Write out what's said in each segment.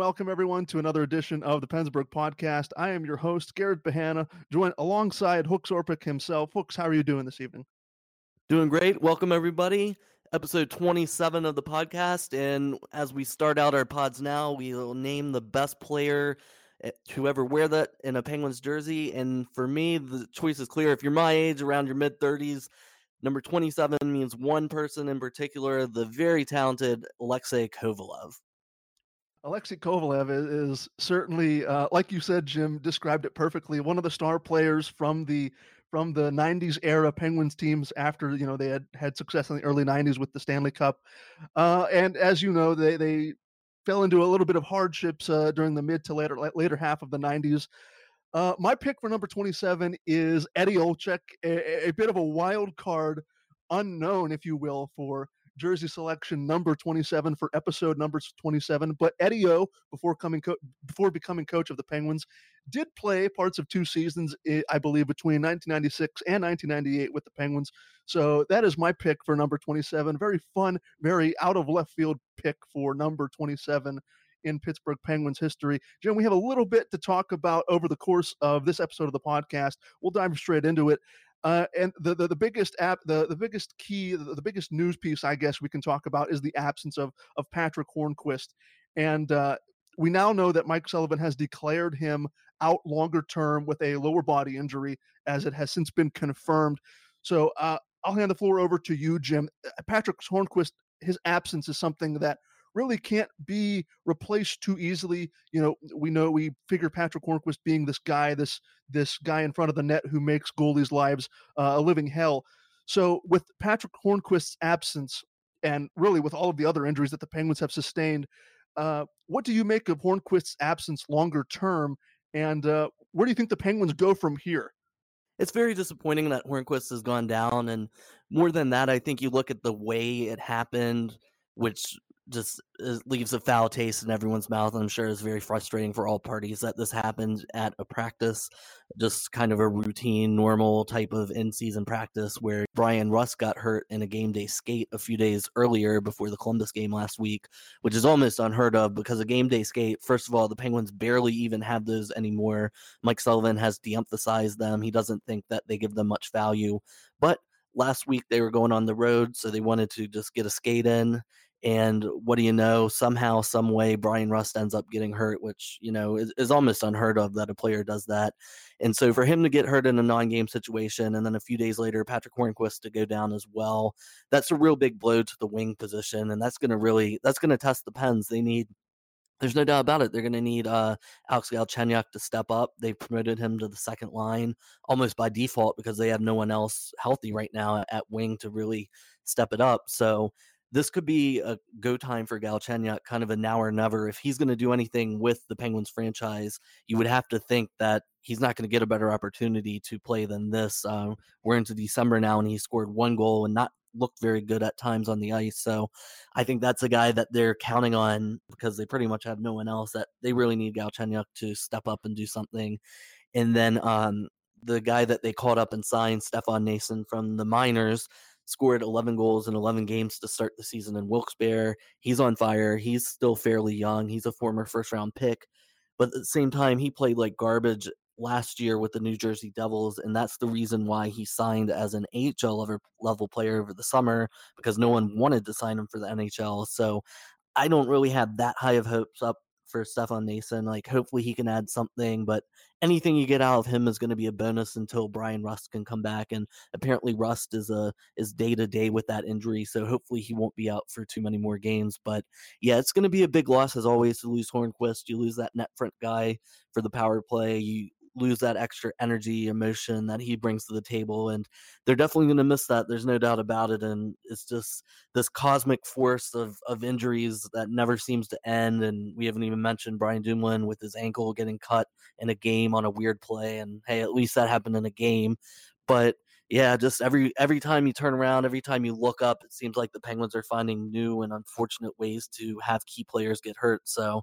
Welcome everyone to another edition of the PensBurgh Podcast. I am your host, Garrett Bahana, joined alongside Hooks Orpik himself. Hooks, how are you doing this evening? Doing great. Welcome everybody. Episode 27 of the podcast. And as we start out our pods now, we will name the best player eh, to ever wear that in a Penguins jersey. And for me, the choice is clear. If you're my age, around your mid 30s, number 27 means one person in particular, the very talented Alexei Kovalev. Alexei Kovalev is, certainly, uh, like you said, Jim described it perfectly. One of the star players from the from the '90s era Penguins teams after you know they had had success in the early '90s with the Stanley Cup, uh, and as you know, they they fell into a little bit of hardships uh, during the mid to later later half of the '90s. Uh, my pick for number 27 is Eddie Olczyk, a, a bit of a wild card, unknown, if you will, for jersey selection number 27 for episode number 27. But Eddie O, before coming co- before becoming coach of the Penguins, did play parts of two seasons, eh, I believe, between 1996 and 1998 with the Penguins. So that is my pick for number 27. Very fun, very out of left field pick for number 27 in Pittsburgh Penguins history. Jim, we have a little bit to talk about over the course of this episode of the podcast. We'll dive straight into it. Uh, and the, the, the biggest app, the, the biggest key, the, the, biggest news piece, I guess we can talk about is the absence of of Patric Hornqvist, and uh, we now know that Mike Sullivan has declared him out longer term with a lower body injury, as it has since been confirmed. So uh, I'll hand the floor over to you, Jim. Uh, Hornqvist, his absence is something that really can't be replaced too easily. You know, we know we figure Patric Hornqvist being this guy, this this guy in front of the net who makes goalies' lives uh, a living hell. So with Patric Hornqvist's absence, and really with all of the other injuries that the Penguins have sustained, uh, what do you make of Hornqvist's absence longer term? And uh, where do you think the Penguins go from here? It's very disappointing that Hornqvist has gone down, and more than that, I think you look at the way it happened, which just uh, leaves a foul taste in everyone's mouth. I'm sure it's very frustrating for all parties that this happened at a practice, just kind of a routine, normal type of in season practice where Bryan Rust got hurt in a game day skate a few days earlier before the Columbus game last week, which is almost unheard of because a game day skate, first of all, the Penguins barely even have those anymore. Mike Sullivan has de emphasized them. He doesn't think that they give them much value. But last week they were going on the road, so they wanted to just get a skate in and what do you know? Somehow, some way, Bryan Rust ends up getting hurt, which you know is, is almost unheard of that a player does that. And so, for him to get hurt in a non-game situation, and then a few days later, Patric Hornqvist to go down as well, that's a real big blow to the wing position, and that's going to really that's going to test the Pens. They need there's no doubt about it. They're going to need uh, Alex Galchenyuk to step up. They promoted him to the second line almost by default because they have no one else healthy right now at wing to really step it up. So this could be a go time for Galchenyuk, kind of a now or never. If he's going to do anything with the Penguins franchise, you would have to think that he's not going to get a better opportunity to play than this. Uh, we're into December now, and he scored one goal and not looked very good at times on the ice. So I think that's a guy that they're counting on because they pretty much have no one else that they really need Galchenyuk to step up and do something. And then um, the guy that they called up and signed, Stefan Noesen from the minors, scored 11 goals in 11 games to start the season in Wilkes-Barre. He's on fire. He's still fairly young. He's a former first round pick. But at the same time, he played like garbage last year with the New Jersey Devils, and that's the reason why he signed as an AHL level player over the summer because no one wanted to sign him for the NHL. So I don't really have that high of hopes up for Stefan Noesen. Like, hopefully he can add something, but anything you get out of him is going to be a bonus until Bryan Rust can come back. And apparently Rust is a is day to day with that injury, so hopefully he won't be out for too many more games. But yeah, it's going to be a big loss as always to lose Hornqvist. You lose that net front guy for the power play. You lose that extra energy, emotion that he brings to the table. And they're definitely going to miss that. There's no doubt about it. And it's just this cosmic force of, of injuries that never seems to end. And we haven't even mentioned Brian Dumoulin with his ankle getting cut in a game on a weird play. And hey, at least that happened in a game. But yeah, just every every time you turn around, every time you look up, it seems like the Penguins are finding new and unfortunate ways to have key players get hurt. So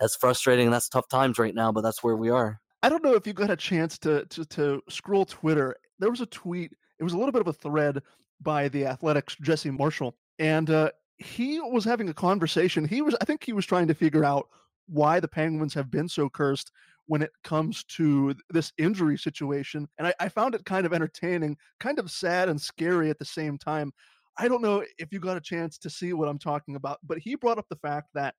that's frustrating. That's tough times right now, but that's where we are. I don't know if you got a chance to, to to scroll Twitter. There was a tweet. It was a little bit of a thread by the Athletic's Jesse Marshall, and uh, he was having a conversation. He was, I think, he was trying to figure out why the Penguins have been so cursed when it comes to this injury situation, and I, I found it kind of entertaining, kind of sad and scary at the same time. I don't know if you got a chance to see what I'm talking about, but he brought up the fact that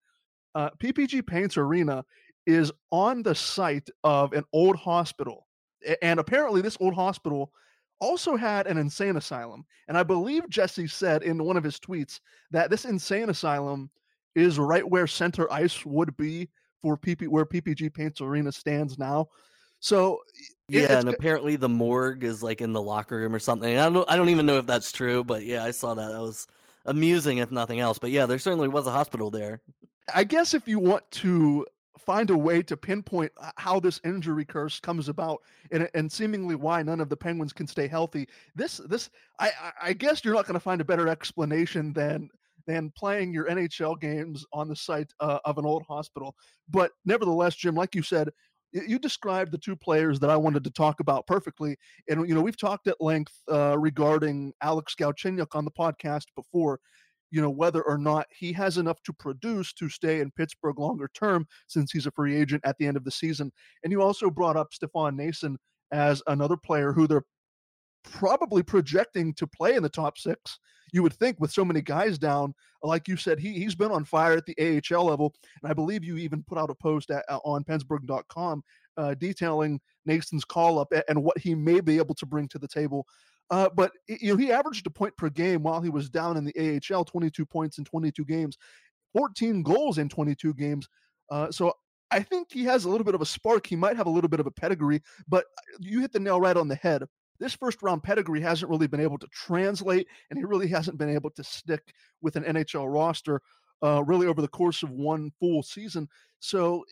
uh, PPG Paints Arena is on the site of an old hospital. And apparently, this old hospital also had an insane asylum. And I believe Jesse said in one of his tweets that this insane asylum is right where center ice would be for PP where PPG Paints Arena stands now. So yeah, and apparently the morgue is like in the locker room or something. I don't I don't even know if that's true, but yeah, I saw that. That was amusing if nothing else. But yeah, there certainly was a hospital there. I guess if you want to find a way to pinpoint how this injury curse comes about and, and seemingly why none of the penguins can stay healthy. This this i i guess you're not going to find a better explanation than than playing your nhl games on the site uh, of an old hospital. But nevertheless jim like you said you described the two players that I wanted to talk about perfectly, and you know we've talked at length uh, regarding Alex Galchenyuk on the podcast before, you know whether or not he has enough to produce to stay in Pittsburgh longer term since he's a free agent at the end of the season. And you also brought up Stefan Noesen as another player who they're probably projecting to play in the top six. You would think with so many guys down, like you said, he he's been on fire at the AHL level, and I believe you even put out a post at, uh, on PensBurgh.com uh, detailing Noesen's call up and what he may be able to bring to the table uh, but you know, he averaged a point per game while he was down in the AHL, 22 points in 22 games, 14 goals in 22 games. Uh, so I think he has a little bit of a spark. He might have a little bit of a pedigree, but uh, you hit the nail right on the head. This first round pedigree hasn't really been able to translate, and he really hasn't been able to stick with an NHL roster uh, really over the course of one full season. So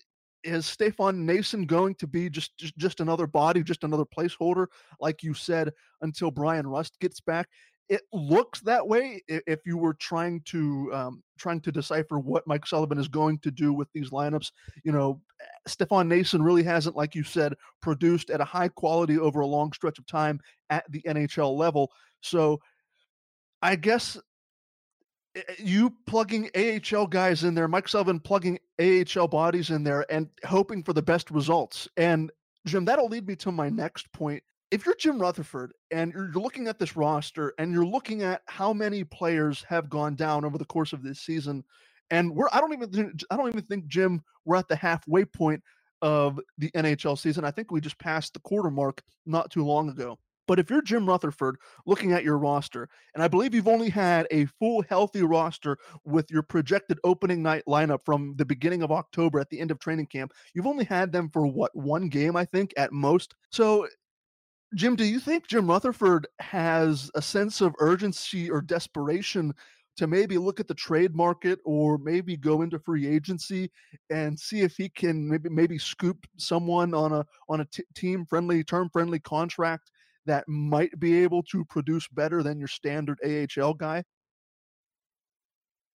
is Stefan Noesen going to be just, just just another body, just another placeholder, like you said, until Bryan Rust gets back? It looks that way if you were trying to um, trying to decipher what Mike Sullivan is going to do with these lineups. You know, Stefan Noesen really hasn't, like you said, produced at a high quality over a long stretch of time at the NHL level. So, I guess Eh, eh, you plugging AHL guys in there, Mike Sullivan plugging AHL bodies in there and hoping for the best results. And Jim, that'll lead me to my next point. If you're Jim Rutherford and you're looking at this roster and you're looking at how many players have gone down over the course of this season, and we're I don't even I don't even think Jim we're at the halfway point of the NHL season. I think we just passed the quarter mark not too long ago. But if you're Jim Rutherford looking at your roster, and I believe you've only had a full healthy roster with your projected opening night lineup from the beginning of October at the end of training camp, you've only had them for what, one game, I think, at most. So, Jim, do you think Jim Rutherford has a sense of urgency or desperation to maybe look at the trade market or maybe go into free agency and see if he can maybe maybe scoop someone on a on a t- team friendly term friendly contract that might be able to produce better than your standard AHL guy?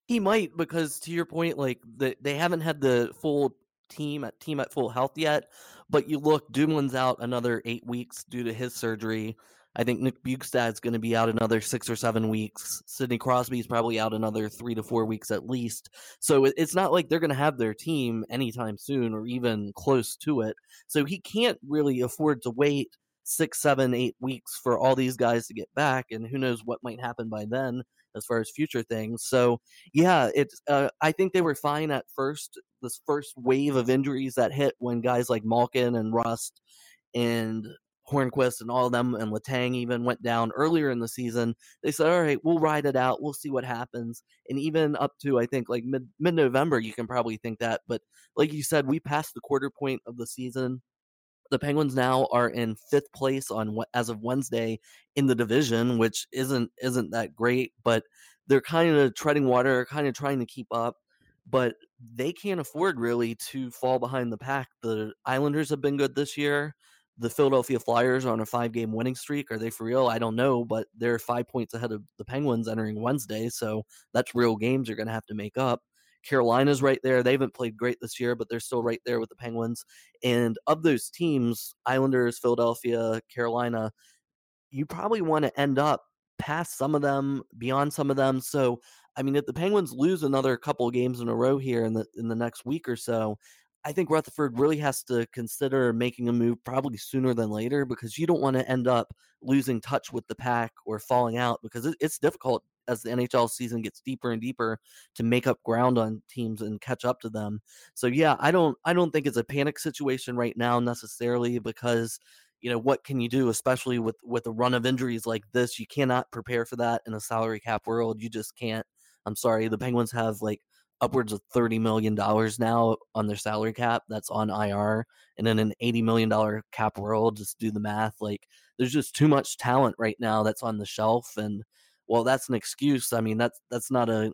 He might because to your point, like the, they haven't had the full team at team at full health yet. But you look, Dumoulin's out another eight weeks due to his surgery. I think Nick Bjugstad's going to be out another six or seven weeks. Sidney Crosby's probably out another three to four weeks at least. So it's not like they're going to have their team anytime soon or even close to it. So he can't really afford to wait six, seven, eight weeks for all these guys to get back, and who knows what might happen by then as far as future things. So yeah, it's uh, I think they were fine at first. This first wave of injuries that hit when guys like Malkin and Rust and Hornqvist and all of them and Letang even went down earlier in the season. They said, "All right, we'll ride it out. We'll see what happens." And even up to I think like mid mid November, you can probably think that. But like you said, we passed the quarter point of the season. The Penguins now are in fifth place on as of Wednesday in the division, which isn't isn't that great, but they're kind of treading water, kind of trying to keep up. But they can't afford really to fall behind the pack. The Islanders have been good this year the Philadelphia Flyers are on a five game winning streak. Are they for real? I don't know, but they're five points ahead of the Penguins entering Wednesday. So that's real games you're going to have to make up. Carolina's right there. They haven't played great this year, but they're still right there with the Penguins. And of those teams, Islanders, Philadelphia, Carolina, you probably want to end up past some of them, beyond some of them. So, I mean, if the Penguins lose another couple of games in a row here in the in the next week or so, I think Rutherford really has to consider making a move probably sooner than later because you don't want to end up losing touch with the pack or falling out because it's difficult as the NHL season gets deeper and deeper to make up ground on teams and catch up to them. So yeah, I don't I don't think it's a panic situation right now necessarily because you know what can you do especially with with a run of injuries like this you cannot prepare for that in a salary cap world you just can't i'm sorry the penguins have like upwards of $30 million now on their salary cap that's on IR. And in an $80 million cap world, just do the math. Like, there's just too much talent right now that's on the shelf. And, well, that's an excuse. I mean, that's, that's not a,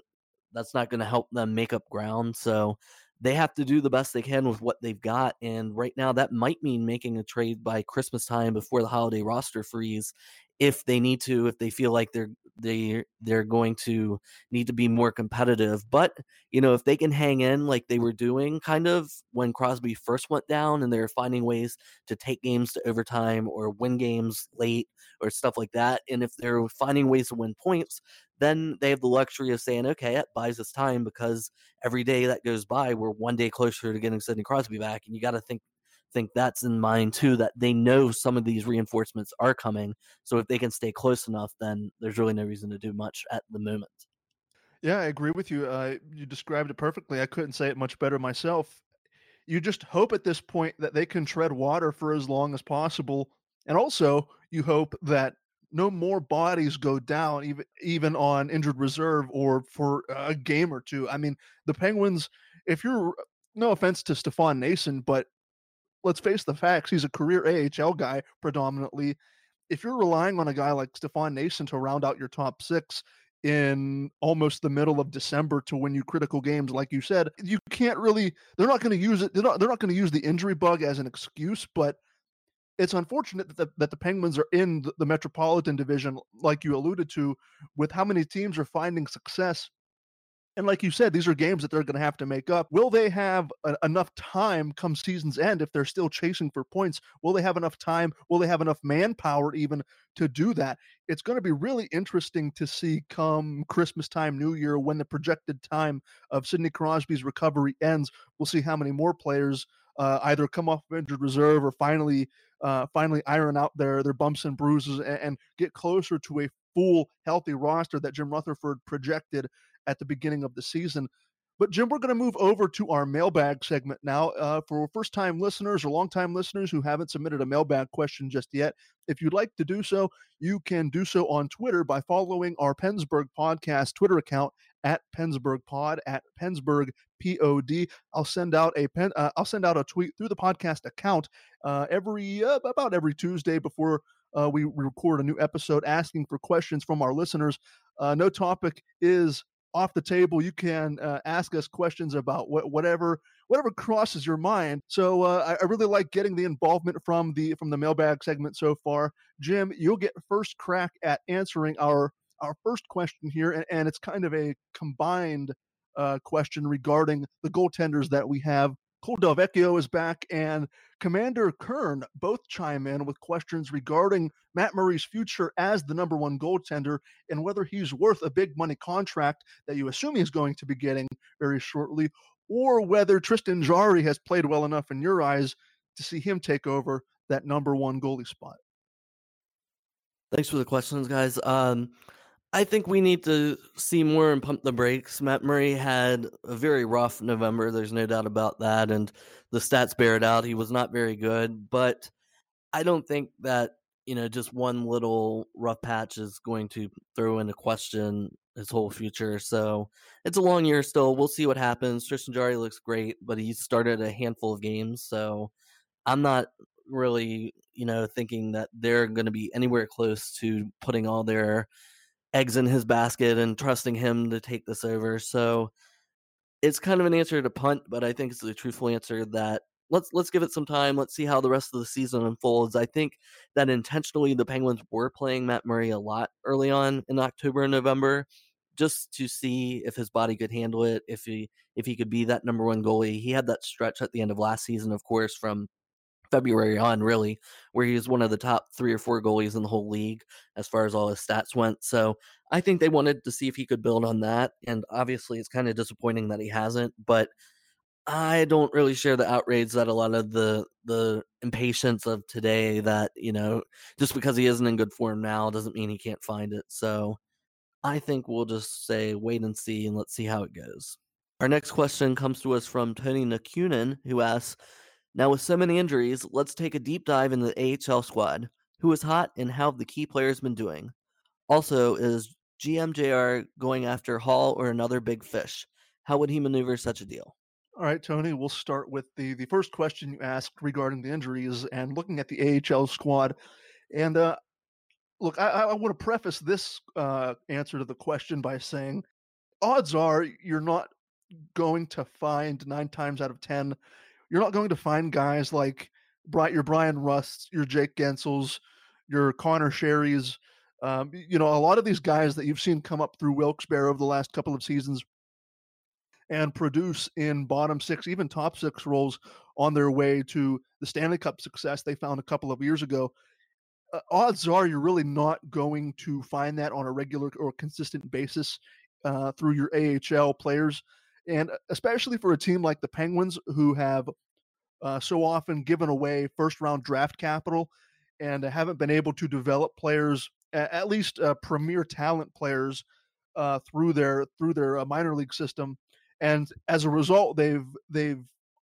that's not going to help them make up ground. So they have to do the best they can with what they've got. And right now, that might mean making a trade by Christmas time before the holiday roster freeze if they need to if they feel like they're they they're going to need to be more competitive but you know if they can hang in like they were doing kind of when Crosby first went down and they're finding ways to take games to overtime or win games late or stuff like that and if they're finding ways to win points then they have the luxury of saying okay it buys us time because every day that goes by we're one day closer to getting Sidney Crosby back and you got to think think that's in mind too that they know some of these reinforcements are coming. So if they can stay close enough, then there's really no reason to do much at the moment. Yeah, I agree with you. Uh, you described it perfectly. I couldn't say it much better myself. You just hope at this point that they can tread water for as long as possible. And also, you hope that no more bodies go down, even even on injured reserve or for a game or two. I mean, the Penguins. If you're no offense to Stefan Noesen, but let's face the facts. He's a career AHL guy predominantly. If you're relying on a guy like Stefan Noesen to round out your top six in almost the middle of December to win you critical games, like you said, you can't really. They're not going to use it. They're not. They're not going to use the injury bug as an excuse, but it's unfortunate that the, that the Penguins are in the, the Metropolitan Division, like you alluded to, with how many teams are finding success and like you said, these are games that they're going to have to make up. Will they have a, enough time come season's end if they're still chasing for points? Will they have enough time? Will they have enough manpower even to do that? It's going to be really interesting to see come Christmas time, New Year, when the projected time of Sidney Crosby's recovery ends. We'll see how many more players uh, either come off of injured reserve or finally uh, finally iron out their their bumps and bruises and, and get closer to a full healthy roster that Jim Rutherford projected at the beginning of the season. But Jim, we're going to move over to our mailbag segment now. Uh, for first-time listeners or long-time listeners who haven't submitted a mailbag question just yet, if you'd like to do so, you can do so on Twitter by following our PensBurgh Podcast Twitter account at PensBurgh Pod at PensBurgh Pod. I'll send out a pen. Uh, I'll send out a tweet through the podcast account uh, every uh, about every Tuesday before uh, we record a new episode, asking for questions from our listeners. Uh, no topic is off the table. You can uh, ask us questions about wh- whatever whatever crosses your mind. So uh, I, I, really like getting the involvement from the from the mailbag segment so far. Jim, you'll get first crack at answering our our first question here, and, and it's kind of a combined uh, question regarding the goaltenders that we have Cole Delvecchio is back, and Commander Kern both chime in with questions regarding Matt Murray's future as the number one goaltender and whether he's worth a big money contract that you assume he's going to be getting very shortly, or whether Tristan Jarry has played well enough in your eyes to see him take over that number one goalie spot. Thanks for the questions, guys. Um, I think we need to see more and pump the brakes. Matt Murray had a very rough November. There's no doubt about that. And the stats bear it out. He was not very good, but I don't think that, you know, just one little rough patch is going to throw into question his whole future. So it's a long year still. We'll see what happens. Tristan Jarry looks great, but he started a handful of games. So I'm not really, you know, thinking that they're going to be anywhere close to putting all their eggs in his basket and trusting him to take this over. So it's kind of an answer to punt, but I think it's a truthful answer that let's let's give it some time. Let's see how the rest of the season unfolds. I think that intentionally the Penguins were playing Matt Murray a lot early on in October and November just to see if his body could handle it, if he if he could be that number one goalie. He had that stretch at the end of last season, of course, from February on, really, where he was one of the top three or four goalies in the whole league as far as all his stats went. So I think they wanted to see if he could build on that. And obviously, it's kind of disappointing that he hasn't. But I don't really share the outrage that a lot of the the impatience of today that you know just because he isn't in good form now doesn't mean he can't find it. So I think we'll just say wait and see and let's see how it goes. Our next question comes to us from Tony Nakunin, who asks, now, with so many injuries, let's take a deep dive into the AHL squad. Who is hot and how have the key players been doing? Also, is GMJR going after Hall or another big fish? How would he maneuver such a deal? All right, Tony, we'll start with the, the first question you asked regarding the injuries and looking at the AHL squad. And uh, look, I, I want to preface this uh, answer to the question by saying odds are you're not going to find nine times out of 10 you're not going to find guys like your Bryan Rusts, your Jake Guentzels, your Conor Shearys. Um, you know, a lot of these guys that you've seen come up through Wilkes-Barre over the last couple of seasons and produce in bottom six, even top six roles on their way to the Stanley Cup success they found a couple of years ago. Uh, odds are you're really not going to find that on a regular or consistent basis uh, through your AHL players. And uh, especially for a team like the Penguins, who have uh, so often given away first round draft capital and haven't been able to develop players, at least uh, premier talent players, uh, through their through their uh, minor league system. And as a result, they've they've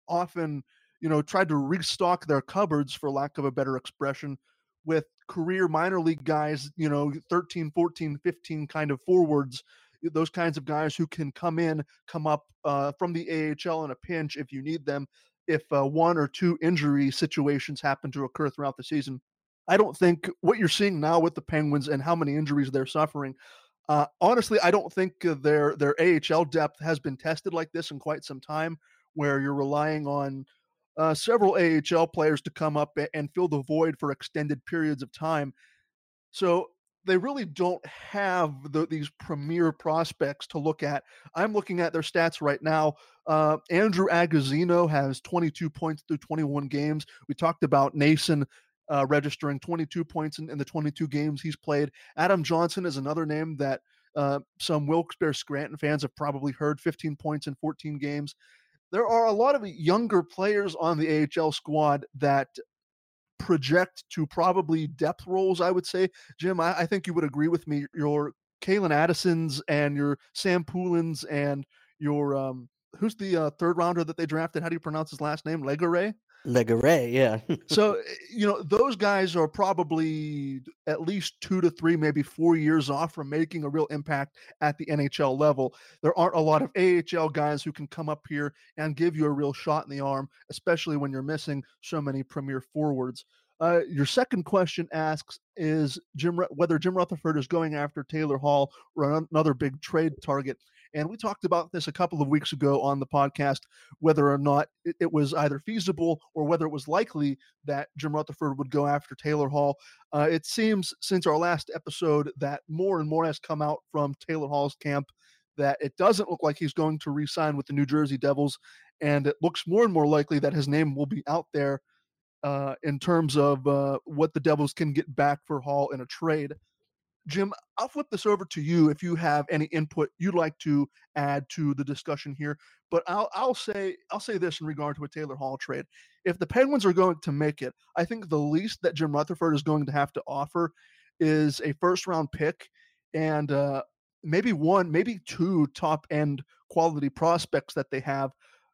often you know tried to restock their cupboards, for lack of a better expression, with career minor league guys, you know, 13, 14, 15 kind of forwards those kinds of guys who can come in, come up uh, from the AHL in a pinch if you need them, if uh, one or two injury situations happen to occur throughout the season. I don't think what you're seeing now with the Penguins and how many injuries they're suffering. Uh, honestly, I don't think their their AHL depth has been tested like this in quite some time, where you're relying on uh, several AHL players to come up and fill the void for extended periods of time. So they really don't have the, these premier prospects to look at. I'm looking at their stats right now. Uh, Andrew Agozzino has 22 points through 21 games. We talked about Noesen uh, registering 22 points in, in, the 22 games he's played. Adam Johnson is another name that uh, some Wilkes-Barre Scranton fans have probably heard 15 points in 14 games. There are a lot of younger players on the AHL squad that project to probably depth roles, I would say. Jim, I, I think you would agree with me. Your Calen Addisons and your Sam Poulins and your um, who's the uh, third rounder that they drafted? How do you pronounce his last name? Legare? Legare, yeah. so, eh, you know, those guys are probably at least two to three, maybe four years off from making a real impact at the NHL level. There aren't a lot of AHL guys who can come up here and give you a real shot in the arm, especially when you're missing so many premier forwards. Uh, your second question asks is Jim whether Jim Rutherford is going after Taylor Hall or another big trade target. And we talked about this a couple of weeks ago on the podcast, whether or not it, it was either feasible or whether it was likely that Jim Rutherford would go after Taylor Hall. Uh, it seems since our last episode that more and more has come out from Taylor Hall's camp that it doesn't look like he's going to re sign with the New Jersey Devils. And it looks more and more likely that his name will be out there uh, in terms of uh, what the Devils can get back for Hall in a trade. Jim, I'll flip this over to you if you have any input you'd like to add to the discussion here. But I'll I'll say I'll say this in regard to a Taylor Hall trade. If the Penguins are going to make it, I think the least that Jim Rutherford is going to have to offer is a first round pick and uh, maybe one, maybe two top end quality prospects that they have.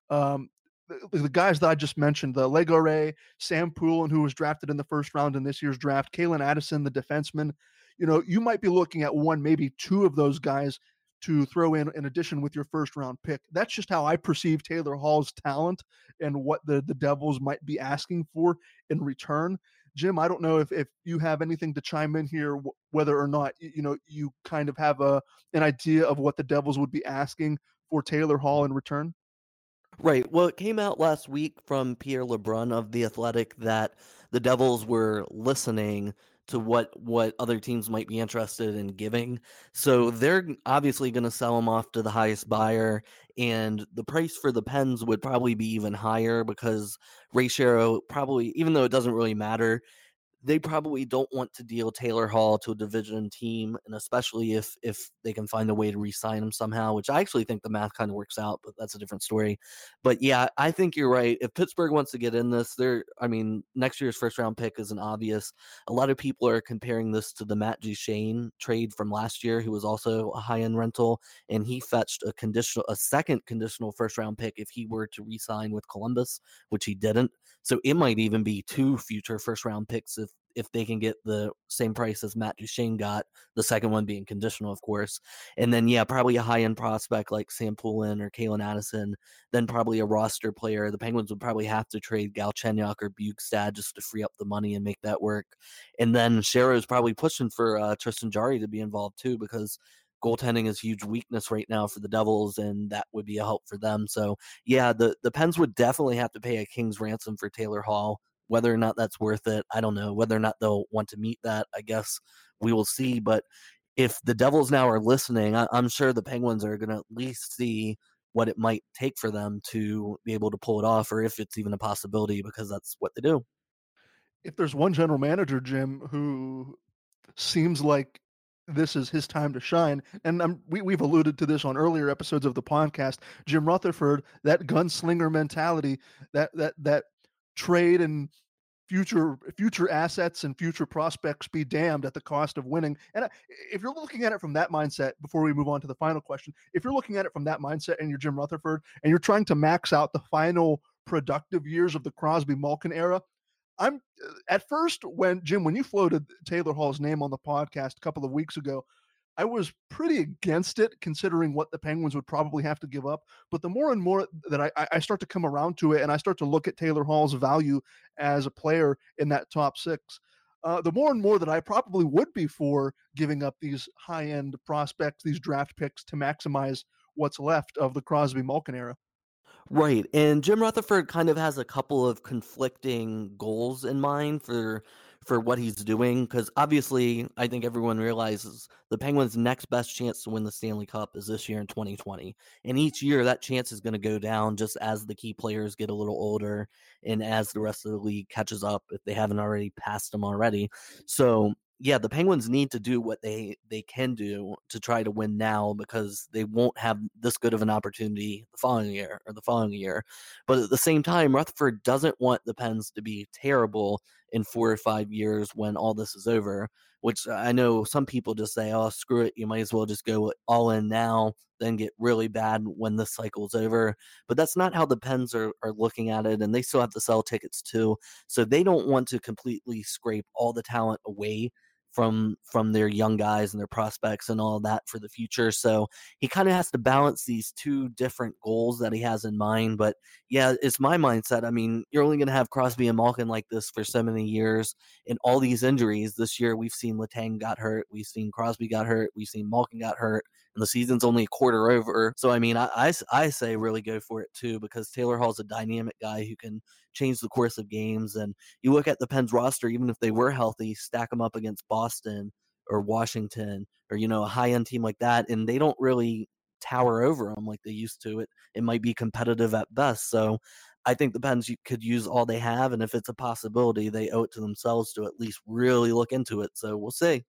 Um, the, the, guys that I just mentioned, the Legare, Sam Poulin, who was drafted in the first round in this year's draft, Calen Addison, the defenseman. You know, you might be looking at one, maybe two of those guys to throw in in addition with your first round pick. That's just how I perceive Taylor Hall's talent and what the, the Devils might be asking for in return. Jim, I don't know if, if you have anything to chime in here, whether or not you know you kind of have a an idea of what the Devils would be asking for Taylor Hall in return. Right. Well, it came out last week from Pierre LeBrun of the Athletic that the Devils were listening to what what other teams might be interested in giving. So mm-hmm. they're obviously going to sell them off to the highest buyer, and the price for the Pens would probably be even higher because Ray Shero probably, even though it doesn't really matter, they probably don't want to deal Taylor Hall to a division team, and especially if if they can find a way to re-sign him somehow, which I actually think the math kind of works out, but that's a different story. But yeah, I think you're right. If Pittsburgh wants to get in this, they're I mean, next year's first round pick is an obvious. A lot of people are comparing this to the Matt Duchene trade from last year, who was also a high end rental, and he fetched a conditional a second conditional first round pick if he were to re-sign with Columbus, which he didn't. So it might even be two future first round picks if if they can get the same price as Matt Duchene got, the second one being conditional, of course. And then, yeah, probably a high end prospect like Sam Poulin or Calen Addison, then probably a roster player. The Penguins would probably have to trade Galchenyuk or Bjugstad just to free up the money and make that work. And then Shero is probably pushing for uh, Tristan Jarry to be involved too because goaltending is huge weakness right now for the Devils, and that would be a help for them. So, yeah, the, the Pens would definitely have to pay a king's ransom for Taylor Hall. Whether or not that's worth it, I don't know. Whether or not they'll want to meet that, I guess we will see. But if the Devils now are listening, I, am sure the Penguins are going to at least see what it might take for them to be able to pull it off, or if it's even a possibility, because that's what they do. If there's one general manager, Jim, who seems like this is his time to shine. And um, we, we've alluded to this on earlier episodes of the podcast. Jim Rutherford, that gunslinger mentality, that that that trade and future future assets and future prospects be damned at the cost of winning. And if you're looking at it from that mindset, before we move on to the final question, if you're looking at it from that mindset and you're Jim Rutherford and you're trying to max out the final productive years of the Crosby Malkin era, I'm at first when Jim, when you floated Taylor Hall's name on the podcast a couple of weeks ago, I was pretty against it, considering what the Penguins would probably have to give up. But the more and more that I, I start to come around to it, and I start to look at Taylor Hall's value as a player in that top six, uh, the more and more that I probably would be for giving up these high end prospects, these draft picks to maximize what's left of the Crosby Malkin era. Right. And Jim Rutherford kind of has a couple of conflicting goals in mind for for what he's doing because obviously I think everyone realizes the Penguins' next best chance to win the Stanley Cup is this year in 2020. And each year that chance is going to go down just as the key players get a little older and as the rest of the league catches up if they haven't already passed them already. So yeah, the Penguins need to do what they they can do to try to win now because they won't have this good of an opportunity the following year or the following year. But at the same time, Rutherford doesn't want the Pens to be terrible in four or five years when all this is over. Which I know some people just say, "Oh, screw it, you might as well just go all in now, then get really bad when this cycle's over." But that's not how the Pens are are looking at it, and they still have to sell tickets too. So they don't want to completely scrape all the talent away from from their young guys and their prospects and all that for the future. So he kind of has to balance these two different goals that he has in mind. But yeah, it's my mindset. I mean, you're only going to have Crosby and Malkin like this for so many years, and all these injuries this year. We've seen Letang got hurt, we've seen Crosby got hurt, we've seen Malkin got hurt, and the season's only a quarter over. So I mean, I, I, I say really go for it too because Taylor Hall's a dynamic guy who can change the course of games. And you look at the Pens roster, even if they were healthy, stack them up against Boston or Washington or you know a high end team like that, and they don't really tower over them like they used to. It it might be competitive at best. So I think the Pens could use all they have, and if it's a possibility, they owe it to themselves to at least really look into it. So we'll see.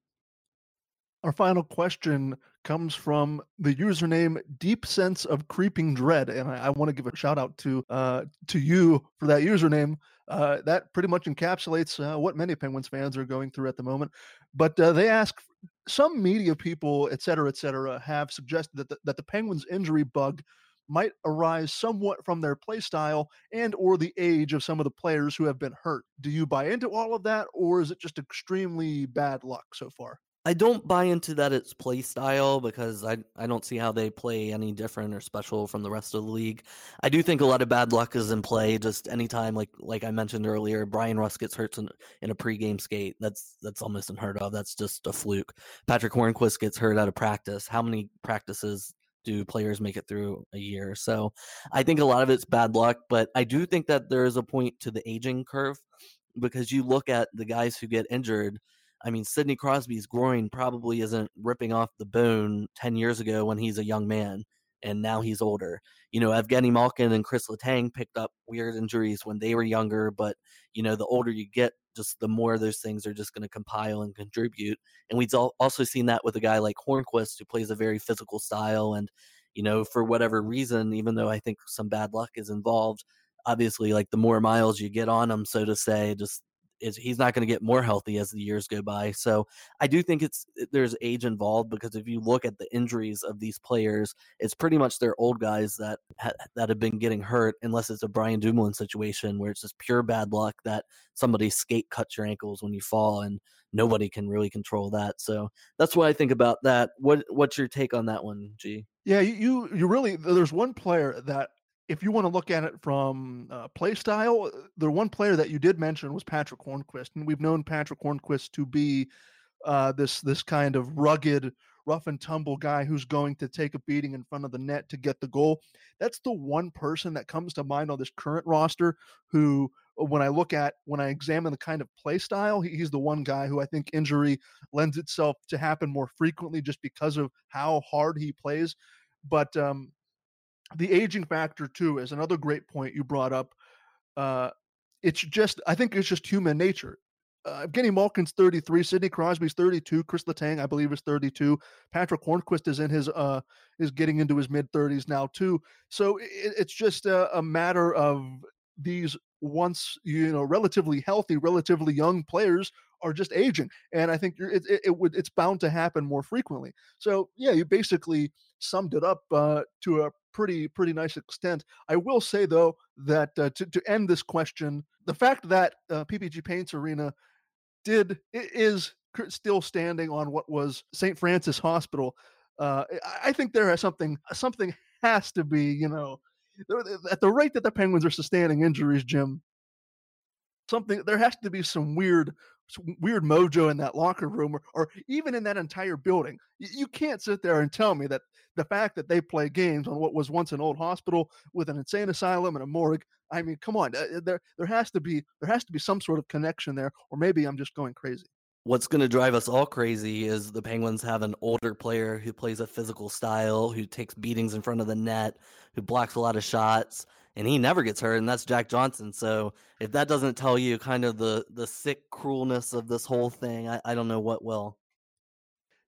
Our final question comes from the username Deep Sense of Creeping Dread, and I, I want to give a shout out to uh, to you for that username. Uh, that pretty much encapsulates uh, what many Penguins fans are going through at the moment. But uh, they ask some media people, et cetera, et cetera, have suggested that the, that the Penguins injury bug might arise somewhat from their play style and or the age of some of the players who have been hurt. Do you buy into all of that or is it just extremely bad luck so far? I don't buy into that it's play style because I I don't see how they play any different or special from the rest of the league. I do think a lot of bad luck is in play. Just anytime, like like I mentioned earlier, Bryan Rust gets hurt in, in a pregame skate. That's that's almost unheard of. That's just a fluke. Patric Hornqvist gets hurt out of practice. How many practices do players make it through a year? So I think a lot of it's bad luck, but I do think that there is a point to the aging curve because you look at the guys who get injured I mean, Sidney Crosby's groin probably isn't ripping off the bone 10 years ago when he's a young man and now he's older. You know, Evgeny Malkin and Chris Letang picked up weird injuries when they were younger, but, you know, the older you get, just the more those things are just going to compile and contribute. And we've also seen that with a guy like Hornqvist, who plays a very physical style. And, you know, for whatever reason, even though I think some bad luck is involved, obviously, like the more miles you get on him, so to say, just is he's not going to get more healthy as the years go by. So I do think it's eh, there's age involved because if you look at the injuries of these players, it's pretty much their old guys that ha- that have been getting hurt, unless it's a Brian Dumoulin situation where it's just pure bad luck that somebody skate cuts your ankles when you fall and nobody can really control that. So that's what I think about that. What what's your take on that one, G? Yeah, you you really there's one player that if you want to look at it from uh, play style, uh, the one player that you did mention was Patric Hornqvist, and we've known Patric Hornqvist to be uh, this this kind of rugged, rough and tumble guy who's going to take a beating in front of the net to get the goal. That's the one person that comes to mind on this current roster who, uh, when I look at when I examine the kind of play style, he, he's the one guy who I think injury lends itself to happen more frequently just because of how hard he plays. But um, the aging factor too is another great point you brought up. Uh, it's just I think it's just human nature. Uh, Malkin's 33, Sidney Crosby's 32, Chris Letang I believe is 32, Patric Hornqvist is in his uh is getting into his mid 30s now too. So it, it's just a, a matter of these once you know relatively healthy, relatively young players are just aging, and I think it, it, it, would it's bound to happen more frequently. So yeah, you basically summed it up uh, to a pretty pretty nice extent. I will say though that uh, to to end this question, the fact that uh, PPG Paints Arena did is still standing on what was St. Francis Hospital. Uh, I think there is something something has to be you know at the rate that the Penguins are sustaining injuries, Jim. Something there has to be some weird weird mojo in that locker room or, or even in that entire building. You, you can't sit there and tell me that the fact that they play games on what was once an old hospital with an insane asylum and a morgue. I mean, come on, uh, there there has to be there has to be some sort of connection there, or maybe I'm just going crazy. What's going to drive us all crazy is the Penguins have an older player who plays a physical style, who takes beatings in front of the net, who blocks a lot of shots, and he never gets hurt, and that's Jack Johnson. So if that doesn't tell you kind of the the sick cruelness of this whole thing, I, I don't know what will.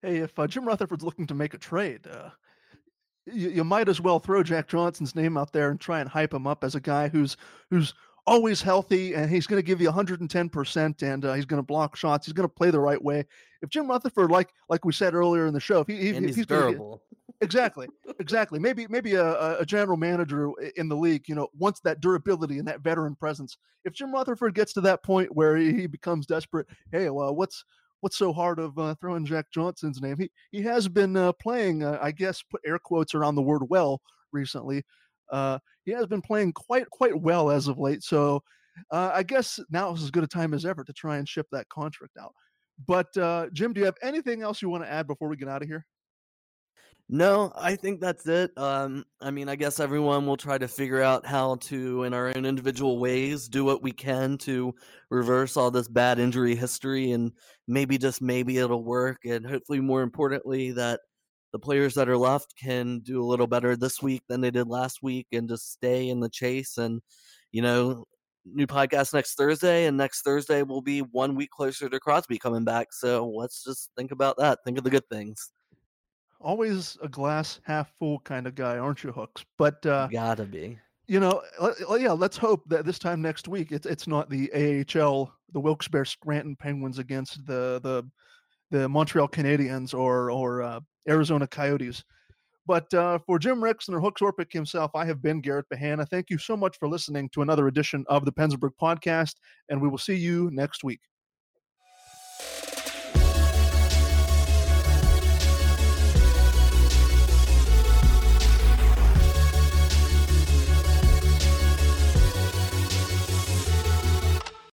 Hey, if uh, Jim Rutherford's looking to make a trade, uh, you, you might as well throw Jack Johnson's name out there and try and hype him up as a guy who's who's always healthy and he's going to give you 110% and uh, he's going to block shots. He's going to play the right way. If Jim Rutherford, like like we said earlier in the show, if, he, if he's, he's durable. exactly, exactly. Maybe maybe a, a general manager in the league, you know, wants that durability and that veteran presence. If Jim Rutherford gets to that point where he becomes desperate, hey, well, what's what's so hard of uh, throwing Jack Johnson's name? He he has been uh, playing, uh, I guess, put air quotes around the word well recently. Uh, he has been playing quite quite well as of late. So uh, I guess now is as good a time as ever to try and ship that contract out. But uh, Jim, do you have anything else you want to add before we get out of here? No, I think that's it. Um, I mean, I guess everyone will try to figure out how to, in our own individual ways, do what we can to reverse all this bad injury history, and maybe just maybe it'll work. And hopefully, more importantly, that the players that are left can do a little better this week than they did last week, and just stay in the chase. And you know, new podcast next Thursday, and next Thursday will be one week closer to Crosby coming back. So let's just think about that. Think of the good things always a glass half full kind of guy, aren't you, Hooks? But uh, gotta be. you know, yeah, let's hope that this time next week it's it's not the AHL, the Wilkes-Barre Scranton Penguins against the the the Montreal Canadiens or or uh, Arizona Coyotes. But uh, for Jim Rixon or Hooks Orpik himself, I have been Garrett Bahana. Thank you so much for listening to another edition of the PensBurgh podcast, and we will see you next week.